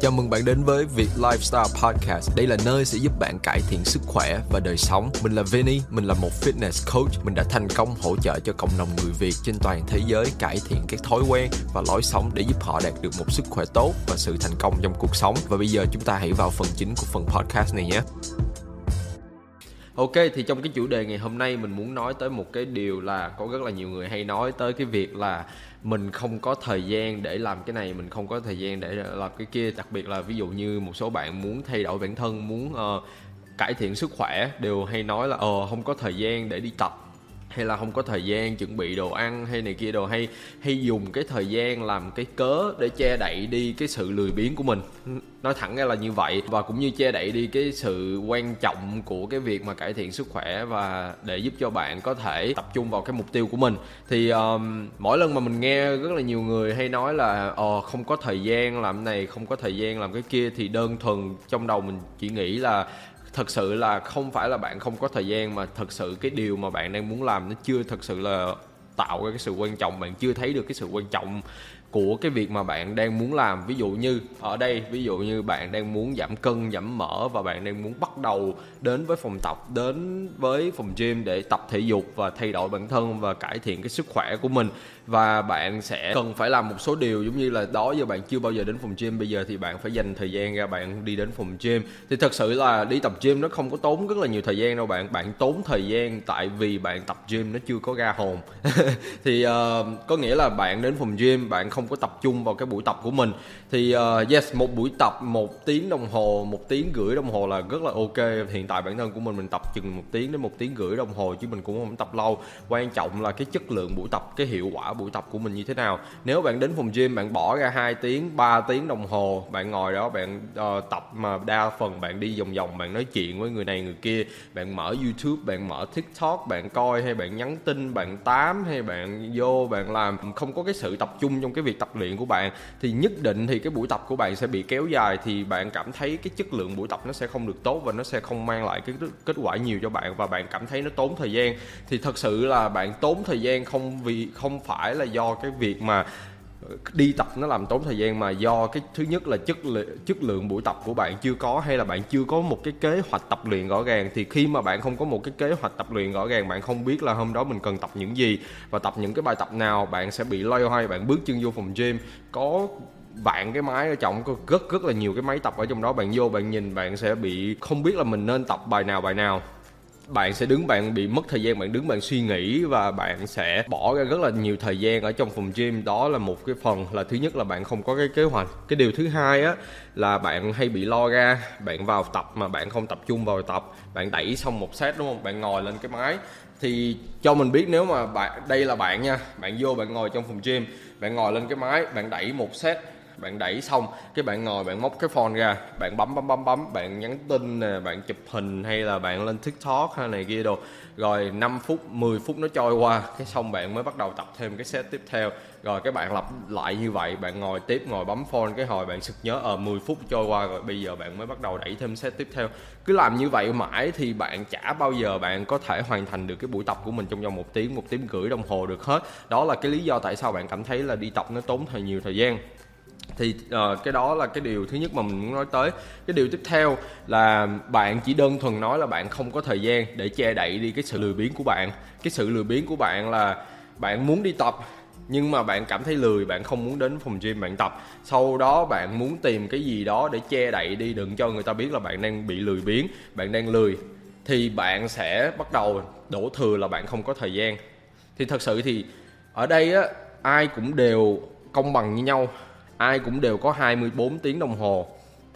Chào mừng bạn đến với Việt Lifestyle Podcast. Đây là nơi sẽ giúp bạn cải thiện sức khỏe và đời sống. Mình là Vinny, mình là một fitness coach. Mình đã thành công hỗ trợ cho cộng đồng người Việt trên toàn thế giới cải thiện các thói quen và lối sống để giúp họ đạt được một sức khỏe tốt và sự thành công trong cuộc sống. Và bây giờ chúng ta hãy vào phần chính của phần podcast này nhé. Ok thì trong cái chủ đề ngày hôm nay mình muốn nói tới một cái điều là có rất là nhiều người hay nói tới cái việc là mình không có thời gian để làm cái này mình không có thời gian để làm cái kia. Đặc biệt là ví dụ như một số bạn muốn thay đổi bản thân muốn uh, cải thiện sức khỏe đều hay nói là ờ không có thời gian để đi tập hay là không có thời gian chuẩn bị đồ ăn hay này kia đồ hay hay dùng cái thời gian làm cái cớ để che đậy đi cái sự lười biếng của mình. Nói thẳng ra là như vậy. Và cũng như che đậy đi cái sự quan trọng của cái việc mà cải thiện sức khỏe và để giúp cho bạn có thể tập trung vào cái mục tiêu của mình. Thì um, mỗi lần mà mình nghe rất là nhiều người hay nói là ờ không có thời gian làm này không có thời gian làm cái kia thì đơn thuần trong đầu mình chỉ nghĩ là thật sự là không phải là bạn không có thời gian, mà thật sự cái điều mà bạn đang muốn làm nó chưa thật sự là tạo ra cái sự quan trọng, bạn chưa thấy được cái sự quan trọng của cái việc mà bạn đang muốn làm. Ví dụ như ở đây ví dụ như bạn đang muốn giảm cân giảm mỡ và bạn đang muốn bắt đầu đến với phòng tập đến với phòng gym để tập thể dục và thay đổi bản thân và cải thiện cái sức khỏe của mình. Và bạn sẽ cần phải làm một số điều giống như là đó giờ bạn chưa bao giờ đến phòng gym bây giờ thì bạn phải dành thời gian ra bạn đi đến phòng gym. Thì thật sự là đi tập gym nó không có tốn rất là nhiều thời gian đâu bạn. Bạn tốn thời gian tại vì bạn tập gym nó chưa có ra hồn. Thì uh, có nghĩa là bạn đến phòng gym bạn không không có tập trung vào cái buổi tập của mình. Thì uh, yes một buổi tập một tiếng đồng hồ một tiếng rưỡi đồng hồ là rất là ok. Hiện tại bản thân của mình mình tập chừng một tiếng đến một tiếng rưỡi đồng hồ chứ mình cũng không tập lâu. Quan trọng là cái chất lượng buổi tập cái hiệu quả buổi tập của mình như thế nào. Nếu bạn đến phòng gym bạn bỏ ra 2 tiếng 3 tiếng đồng hồ bạn ngồi đó bạn uh, tập mà đa phần bạn đi vòng vòng bạn nói chuyện với người này người kia bạn mở youtube bạn mở tiktok bạn coi hay bạn nhắn tin bạn tám hay bạn vô bạn làm không có cái sự tập trung trong cái việc tập luyện của bạn, thì nhất định thì cái buổi tập của bạn sẽ bị kéo dài, thì bạn cảm thấy cái chất lượng buổi tập nó sẽ không được tốt và nó sẽ không mang lại cái kết quả nhiều cho bạn và bạn cảm thấy nó tốn thời gian. Thì thật sự là bạn tốn thời gian không vì, không phải là do cái việc mà đi tập nó làm tốn thời gian mà do cái thứ nhất là chất lượng chất lượng buổi tập của bạn chưa có, hay là bạn chưa có một cái kế hoạch tập luyện rõ ràng, thì khi mà bạn không có một cái kế hoạch tập luyện rõ ràng, bạn không biết là hôm đó mình cần tập những gì và tập những cái bài tập nào, bạn sẽ bị loay hoay, bạn bước chân vô phòng gym. Có vạn cái máy ở trong, có rất rất là nhiều cái máy tập ở trong đó, bạn vô bạn nhìn, bạn sẽ bị không biết là mình nên tập bài nào bài nào bạn sẽ đứng, bạn bị mất thời gian, bạn đứng, bạn suy nghĩ và bạn sẽ bỏ ra rất là nhiều thời gian ở trong phòng gym. Đó là một cái phần là thứ nhất là bạn không có cái kế hoạch. Cái điều thứ hai á, là bạn hay bị lo ra, bạn vào tập mà bạn không tập trung vào tập. Bạn đẩy xong một set, đúng không? Bạn ngồi lên cái máy. Thì cho mình biết nếu mà bạn, đây là bạn nha. Bạn vô bạn ngồi trong phòng gym, bạn ngồi lên cái máy, bạn đẩy một set bạn đẩy xong cái bạn ngồi bạn móc cái phone ra bạn bấm bấm bấm bấm bạn nhắn tin nè bạn chụp hình hay là bạn lên tiktok hay này kia đồ. Rồi 5 phút 10 phút nó trôi qua cái xong bạn mới bắt đầu tập thêm cái set tiếp theo. Rồi các bạn lặp lại như vậy bạn ngồi tiếp ngồi bấm phone cái hồi bạn sực nhớ ở à, 10 phút trôi qua rồi bây giờ bạn mới bắt đầu đẩy thêm set tiếp theo. Cứ làm như vậy mãi thì bạn chả bao giờ bạn có thể hoàn thành được cái buổi tập của mình trong vòng một tiếng một tiếng rưỡi đồng hồ được hết. Đó là cái lý do tại sao bạn cảm thấy là đi tập nó tốn thời nhiều thời gian thì uh, cái đó là cái điều thứ nhất mà mình muốn nói tới. Cái điều tiếp theo là bạn chỉ đơn thuần nói là bạn không có thời gian để che đậy đi cái sự lười biếng của bạn. Cái sự lười biếng của bạn là bạn muốn đi tập nhưng mà bạn cảm thấy lười bạn không muốn đến phòng gym bạn tập. Sau đó bạn muốn tìm cái gì đó để che đậy đi đừng cho người ta biết là bạn đang bị lười biếng bạn đang lười thì bạn sẽ bắt đầu đổ thừa là bạn không có thời gian. Thì thật sự thì ở đây á ai cũng đều công bằng như nhau ai cũng đều có 24 tiếng đồng hồ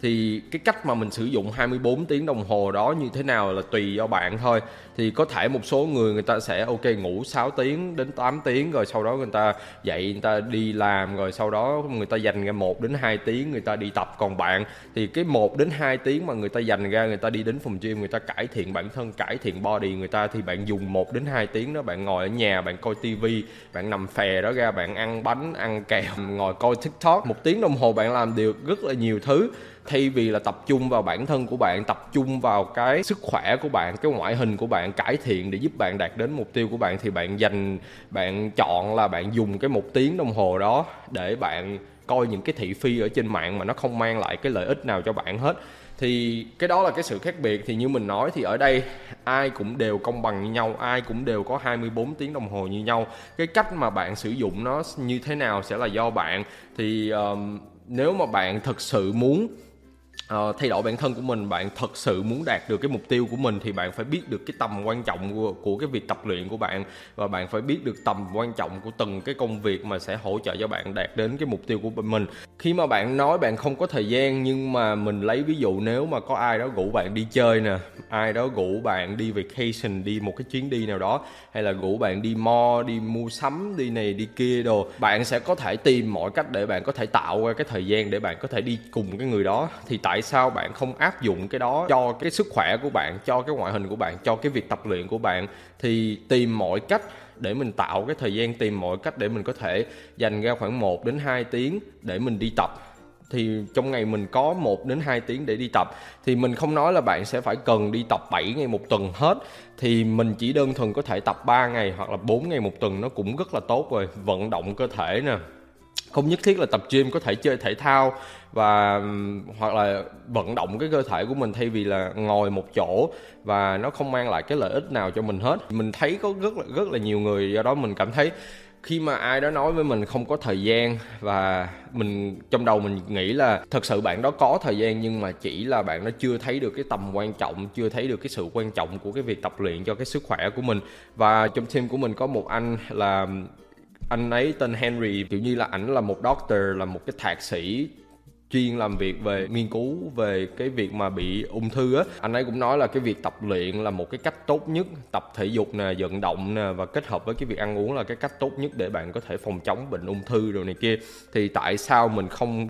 thì cái cách mà mình sử dụng 24 tiếng đồng hồ đó như thế nào là tùy do bạn thôi. Thì có thể một số người người ta sẽ, ok, ngủ 6 tiếng đến 8 tiếng, rồi sau đó người ta dậy, người ta đi làm, rồi sau đó người ta dành ra 1 đến 2 tiếng, người ta đi tập. Còn bạn thì cái 1 đến 2 tiếng mà người ta dành ra, người ta đi đến phòng gym, người ta cải thiện bản thân, cải thiện body người ta, thì bạn dùng 1 đến 2 tiếng đó, bạn ngồi ở nhà, bạn coi tivi bạn nằm phè đó ra, bạn ăn bánh, ăn kẹo ngồi coi tiktok. Một tiếng đồng hồ bạn làm được rất là nhiều thứ thay vì là tập trung vào bản thân của bạn tập trung vào cái sức khỏe của bạn cái ngoại hình của bạn cải thiện để giúp bạn đạt đến mục tiêu của bạn thì bạn dành bạn chọn là bạn dùng cái một tiếng đồng hồ đó để bạn coi những cái thị phi ở trên mạng mà nó không mang lại cái lợi ích nào cho bạn hết. Thì cái đó là cái sự khác biệt. Thì như mình nói thì ở đây ai cũng đều công bằng như nhau ai cũng đều có 24 tiếng đồng hồ như nhau. Cái cách mà bạn sử dụng nó như thế nào sẽ là do bạn. Thì um, nếu mà bạn thực sự muốn uh, thay đổi bản thân của mình bạn thật sự muốn đạt được cái mục tiêu của mình thì bạn phải biết được cái tầm quan trọng của, của cái việc tập luyện của bạn. Và bạn phải biết được tầm quan trọng của từng cái công việc mà sẽ hỗ trợ cho bạn đạt đến cái mục tiêu của mình. Khi mà bạn nói bạn không có thời gian nhưng mà mình lấy ví dụ nếu mà có ai đó rủ bạn đi chơi nè ai đó rủ bạn đi vacation đi một cái chuyến đi nào đó hay là rủ bạn đi mo đi mua sắm đi này đi kia đồ bạn sẽ có thể tìm mọi cách để bạn có thể tạo ra cái thời gian để bạn có thể đi cùng cái người đó. Thì tại sao bạn không áp dụng cái đó cho cái sức khỏe của bạn, cho cái ngoại hình của bạn, cho cái việc tập luyện của bạn? Thì tìm mọi cách để mình tạo cái thời gian, tìm mọi cách để mình có thể dành ra khoảng 1 đến 2 tiếng để mình đi tập. Thì trong ngày mình có 1 đến 2 tiếng để đi tập. Thì mình không nói là bạn sẽ phải cần đi tập 7 ngày một tuần hết. Thì mình chỉ đơn thuần có thể tập 3 ngày hoặc là 4 ngày một tuần, nó cũng rất là tốt rồi. Vận động cơ thể nè không nhất thiết là tập gym có thể chơi thể thao và hoặc là vận động cái cơ thể của mình thay vì là ngồi một chỗ và nó không mang lại cái lợi ích nào cho mình hết. Mình thấy có rất là rất là nhiều người do đó mình cảm thấy khi mà ai đó nói với mình không có thời gian và mình, trong đầu mình nghĩ là thật sự bạn đó có thời gian nhưng mà chỉ là bạn nó chưa thấy được cái tầm quan trọng, chưa thấy được cái sự quan trọng của cái việc tập luyện cho cái sức khỏe của mình. Và trong team của mình có một anh là anh ấy tên Henry, kiểu như là ảnh là một doctor, là một cái thạc sĩ chuyên làm việc về nghiên cứu về cái việc mà bị ung thư á. Anh ấy cũng nói là cái việc tập luyện là một cái cách tốt nhất, tập thể dục nè, vận động nè, và kết hợp với cái việc ăn uống là cái cách tốt nhất để bạn có thể phòng chống bệnh ung thư rồi này kia. Thì tại sao mình không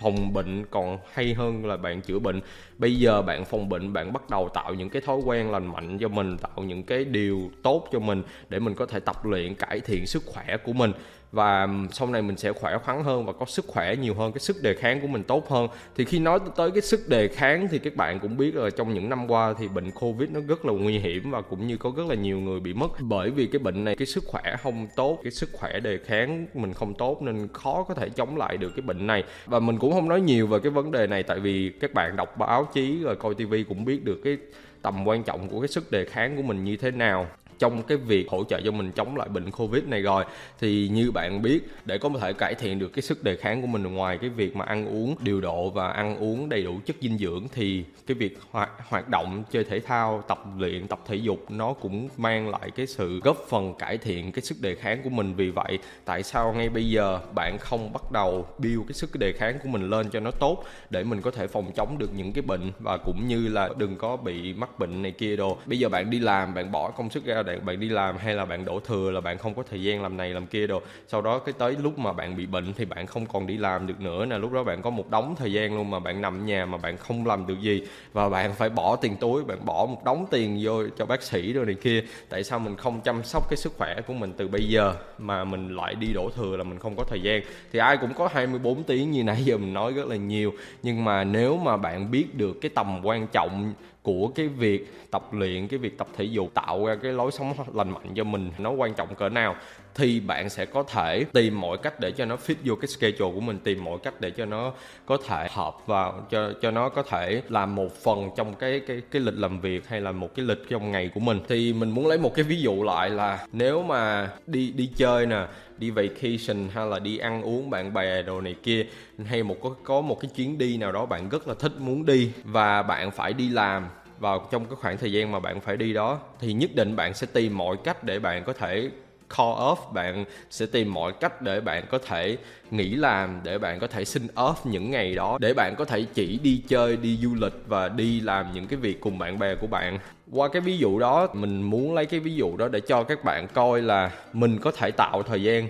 phòng bệnh còn hay hơn là bạn chữa bệnh? Bây giờ bạn phòng bệnh, bạn bắt đầu tạo những cái thói quen lành mạnh cho mình, tạo những cái điều tốt cho mình để mình có thể tập luyện, cải thiện sức khỏe của mình. Và sau này mình sẽ khỏe khoắn hơn và có sức khỏe nhiều hơn, cái sức đề kháng của mình tốt hơn. Thì khi nói tới cái sức đề kháng thì các bạn cũng biết là trong những năm qua thì bệnh covid nó rất là nguy hiểm và cũng như có rất là nhiều người bị mất. Bởi vì cái bệnh này, cái sức khỏe không tốt, cái sức khỏe đề kháng mình không tốt nên khó có thể chống lại được cái bệnh này. Và mình cũng không nói nhiều về cái vấn đề này tại vì các bạn đọc báo báo chí rồi coi tivi cũng biết được cái tầm quan trọng của cái sức đề kháng của mình như thế nào trong cái việc hỗ trợ cho mình chống lại bệnh covid này rồi. Thì như bạn biết để có thể cải thiện được cái sức đề kháng của mình ngoài cái việc mà ăn uống điều độ và ăn uống đầy đủ chất dinh dưỡng thì cái việc hoạt, hoạt động chơi thể thao tập luyện tập thể dục nó cũng mang lại cái sự góp phần cải thiện cái sức đề kháng của mình. Vì vậy tại sao ngay bây giờ bạn không bắt đầu build cái sức đề kháng của mình lên cho nó tốt để mình có thể phòng chống được những cái bệnh và cũng như là đừng có bị mắc bệnh này kia đồ. Bây giờ bạn đi làm bạn bỏ công sức ra bạn bạn đi làm hay là bạn đổ thừa là bạn không có thời gian làm này làm kia đồ. Sau đó cái tới lúc mà bạn bị bệnh thì bạn không còn đi làm được nữa nè. Lúc đó bạn có một đống thời gian luôn mà bạn nằm nhà mà bạn không làm được gì. Và bạn phải bỏ tiền túi, bạn bỏ một đống tiền vô cho bác sĩ rồi này kia. Tại sao mình không chăm sóc cái sức khỏe của mình từ bây giờ mà mình lại đi đổ thừa là mình không có thời gian? Thì ai cũng có 24 tiếng như nãy giờ mình nói rất là nhiều. Nhưng mà nếu mà bạn biết được cái tầm quan trọng của cái việc tập luyện, cái việc tập thể dục tạo ra cái lối sống lành mạnh cho mình. Nó quan trọng cỡ nào? Thì bạn sẽ có thể tìm mọi cách để cho nó fit vô cái schedule của mình, tìm mọi cách để cho nó có thể hợp vào, cho cho nó có thể làm một phần trong cái cái cái lịch làm việc hay là một cái lịch trong ngày của mình. Thì mình muốn lấy một cái ví dụ lại là nếu mà đi đi chơi nè, đi vacation hay là đi ăn uống, bạn bè đồ này kia, hay một có có một cái chuyến đi nào đó bạn rất là thích muốn đi và bạn phải đi làm vào trong cái khoảng thời gian mà bạn phải đi đó, thì nhất định bạn sẽ tìm mọi cách để bạn có thể call off, bạn sẽ tìm mọi cách để bạn có thể nghỉ làm, để bạn có thể xin off những ngày đó, để bạn có thể chỉ đi chơi, đi du lịch và đi làm những cái việc cùng bạn bè của bạn. Qua cái ví dụ đó, mình muốn lấy cái ví dụ đó để cho các bạn coi là mình có thể tạo thời gian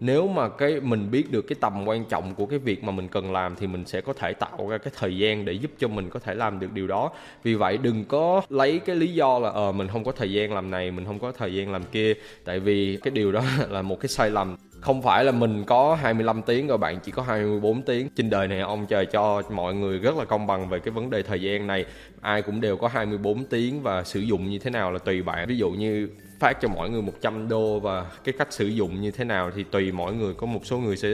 nếu mà cái mình biết được cái tầm quan trọng của cái việc mà mình cần làm thì mình sẽ có thể tạo ra cái thời gian để giúp cho mình có thể làm được điều đó. Vì vậy đừng có lấy cái lý do là ờ mình không có thời gian làm này, mình không có thời gian làm kia. Tại vì cái điều đó là một cái sai lầm. Không phải là mình có 25 tiếng rồi bạn, chỉ có 24 tiếng. Trên đời này ông trời cho mọi người rất là công bằng về cái vấn đề thời gian này. Ai cũng đều có 24 tiếng và sử dụng như thế nào là tùy bạn. Ví dụ như phát cho mỗi người 100 đô và cái cách sử dụng như thế nào thì tùy mỗi người. Có một số người sẽ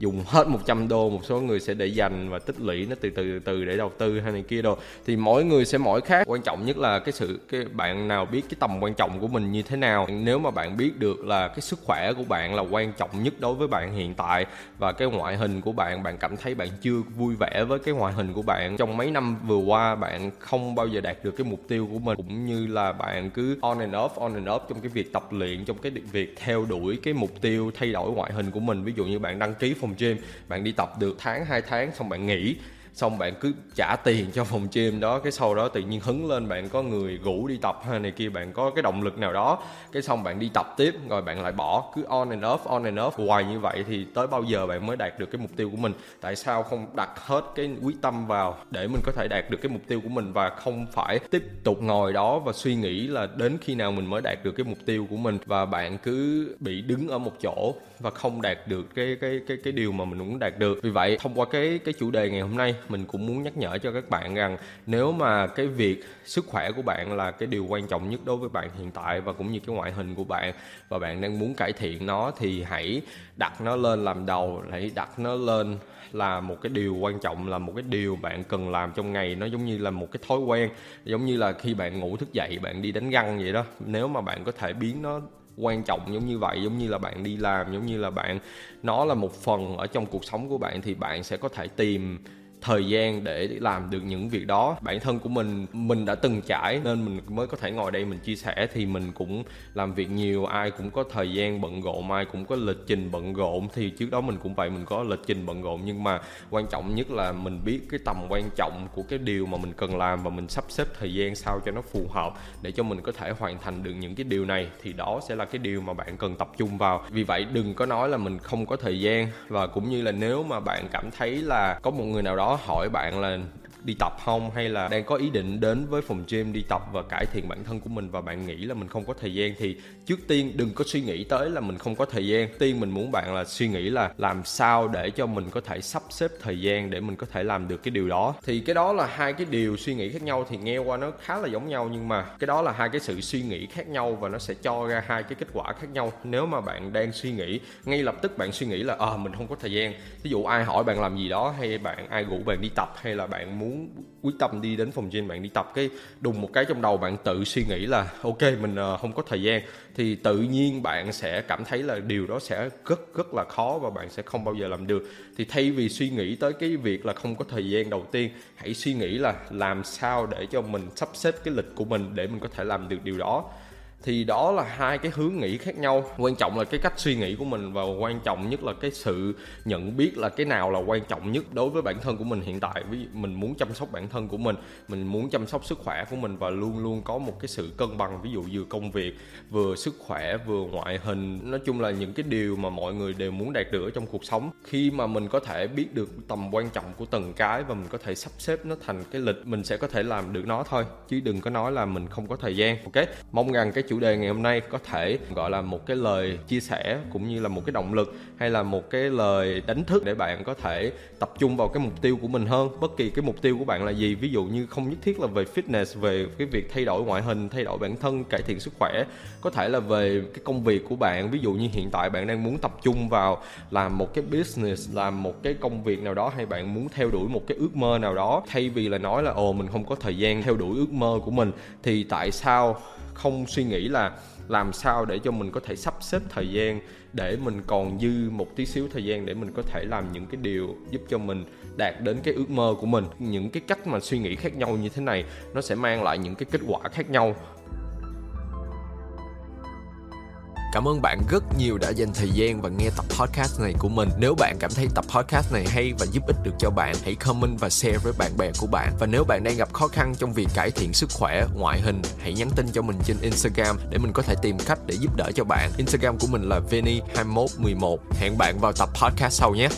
dùng hết 100 đô, một số người sẽ để dành và tích lũy nó từ từ từ từ để đầu tư hay này kia đồ. Thì mỗi người sẽ mỗi khác. Quan trọng nhất là cái sự, cái bạn nào biết cái tầm quan trọng của mình như thế nào. Nếu mà bạn biết được là cái sức khỏe của bạn là quan trọng nhất đối với bạn hiện tại và cái ngoại hình của bạn bạn cảm thấy bạn chưa vui vẻ với cái ngoại hình của bạn. Trong mấy năm vừa qua, bạn không bao giờ đạt được cái mục tiêu của mình. Cũng như là bạn cứ on and off, on and off trong cái việc tập luyện, trong cái việc theo đuổi cái mục tiêu thay đổi ngoại hình của mình. Ví dụ như bạn đăng ký phòng gym bạn đi tập được tháng hai tháng xong bạn nghỉ xong bạn cứ trả tiền cho phòng gym đó, cái sau đó tự nhiên hứng lên, bạn có người rủ đi tập hay này kia, bạn có cái động lực nào đó. Cái xong bạn đi tập tiếp, rồi bạn lại bỏ, cứ on and off, on and off. Hoài như vậy thì tới bao giờ bạn mới đạt được cái mục tiêu của mình? Tại sao không đặt hết cái quyết tâm vào để mình có thể đạt được cái mục tiêu của mình và không phải tiếp tục ngồi đó và suy nghĩ là đến khi nào mình mới đạt được cái mục tiêu của mình? Và bạn cứ bị đứng ở một chỗ và không đạt được cái cái cái cái điều mà mình muốn đạt được. Vì vậy, thông qua cái cái chủ đề ngày hôm nay mình cũng muốn nhắc nhở cho các bạn rằng nếu mà cái việc sức khỏe của bạn là cái điều quan trọng nhất đối với bạn hiện tại và cũng như cái ngoại hình của bạn và bạn đang muốn cải thiện nó, thì hãy đặt nó lên làm đầu, hãy đặt nó lên là một cái điều quan trọng, là một cái điều bạn cần làm trong ngày. Nó giống như là một cái thói quen, giống như là khi bạn ngủ thức dậy, bạn đi đánh răng vậy đó. Nếu mà bạn có thể biến nó quan trọng giống như vậy, giống như là bạn đi làm, giống như là bạn, nó là một phần ở trong cuộc sống của bạn, thì bạn sẽ có thể tìm thời gian để làm được những việc đó. Bản thân của mình mình đã từng trải nên mình mới có thể ngồi đây mình chia sẻ, thì mình cũng làm việc nhiều, ai cũng có thời gian bận rộn, ai cũng có lịch trình bận rộn. Thì trước đó mình cũng vậy, mình có lịch trình bận rộn, nhưng mà quan trọng nhất là mình biết cái tầm quan trọng của cái điều mà mình cần làm và mình sắp xếp thời gian sao cho nó phù hợp để cho mình có thể hoàn thành được những cái điều này. Thì đó sẽ là cái điều mà bạn cần tập trung vào. Vì vậy đừng có nói là mình không có thời gian. Và cũng như là nếu mà bạn cảm thấy là có một người nào đó hỏi bạn là đi tập không? Hay là đang có ý định đến với phòng gym đi tập và cải thiện bản thân của mình và bạn nghĩ là mình không có thời gian? Thì trước tiên đừng có suy nghĩ tới là mình không có thời gian. Tiên mình muốn bạn là suy nghĩ là làm sao để cho mình có thể sắp xếp thời gian để mình có thể làm được cái điều đó. Thì cái đó là hai cái điều suy nghĩ khác nhau thì nghe qua nó khá là giống nhau, nhưng mà cái đó là hai cái sự suy nghĩ khác nhau và nó sẽ cho ra hai cái kết quả khác nhau nếu mà bạn đang suy nghĩ. Ngay lập tức bạn suy nghĩ là à mình không có thời gian. Ví dụ ai hỏi bạn làm gì đó, hay bạn, ai rủ bạn đi tập, hay là bạn muốn muốn quyết tâm đi đến phòng gym bạn đi tập cái đùng một cái trong đầu bạn tự suy nghĩ là, ok, mình ờ, không có thời gian. Thì tự nhiên bạn sẽ cảm thấy là điều đó sẽ rất rất là khó và bạn sẽ không bao giờ làm được. Thì thay vì suy nghĩ tới cái việc là không có thời gian đầu tiên, hãy suy nghĩ là làm sao để cho mình sắp xếp cái lịch của mình để mình có thể làm được điều đó thì đó là hai cái hướng nghĩ khác nhau. Quan trọng là cái cách suy nghĩ của mình và quan trọng nhất là cái sự nhận biết là cái nào là quan trọng nhất đối với bản thân của mình hiện tại. Ví mình muốn chăm sóc bản thân của mình mình muốn chăm sóc sức khỏe của mình và luôn luôn có một cái sự cân bằng, ví dụ vừa công việc, vừa sức khỏe, vừa ngoại hình. Nói chung là những cái điều mà mọi người đều muốn đạt được ở trong cuộc sống. Khi mà mình có thể biết được tầm quan trọng của từng cái và mình có thể sắp xếp nó thành cái lịch, mình sẽ có thể làm được nó thôi, chứ đừng có nói là mình không có thời gian. Ok, mong rằng cái chủ đề ngày hôm nay có thể gọi là một cái lời chia sẻ cũng như là một cái động lực hay là một cái lời đánh thức để bạn có thể tập trung vào cái mục tiêu của mình hơn. Bất kỳ cái mục tiêu của bạn là gì, ví dụ như không nhất thiết là về fitness, về cái việc thay đổi ngoại hình, thay đổi bản thân, cải thiện sức khỏe, có thể là về cái công việc của bạn. Ví dụ như hiện tại bạn đang muốn tập trung vào làm một cái business, làm một cái công việc nào đó hay bạn muốn theo đuổi một cái ước mơ nào đó, thay vì là nói là, ồ, mình không có thời gian theo đuổi ước mơ của mình. Thì tại sao không suy nghĩ là làm sao để cho mình có thể sắp xếp thời gian để mình còn dư một tí xíu thời gian để mình có thể làm những cái điều giúp cho mình đạt đến cái ước mơ của mình. Những cái cách mà suy nghĩ khác nhau như thế này, nó sẽ mang lại những cái kết quả khác nhau. Cảm ơn bạn rất nhiều đã dành thời gian và nghe tập podcast này của mình. Nếu bạn cảm thấy tập podcast này hay và giúp ích được cho bạn, hãy comment và share với bạn bè của bạn. Và nếu bạn đang gặp khó khăn trong việc cải thiện sức khỏe, ngoại hình, hãy nhắn tin cho mình trên Instagram để mình có thể tìm cách để giúp đỡ cho bạn. Instagram của mình là Vini2111. Hẹn bạn vào tập podcast sau nhé.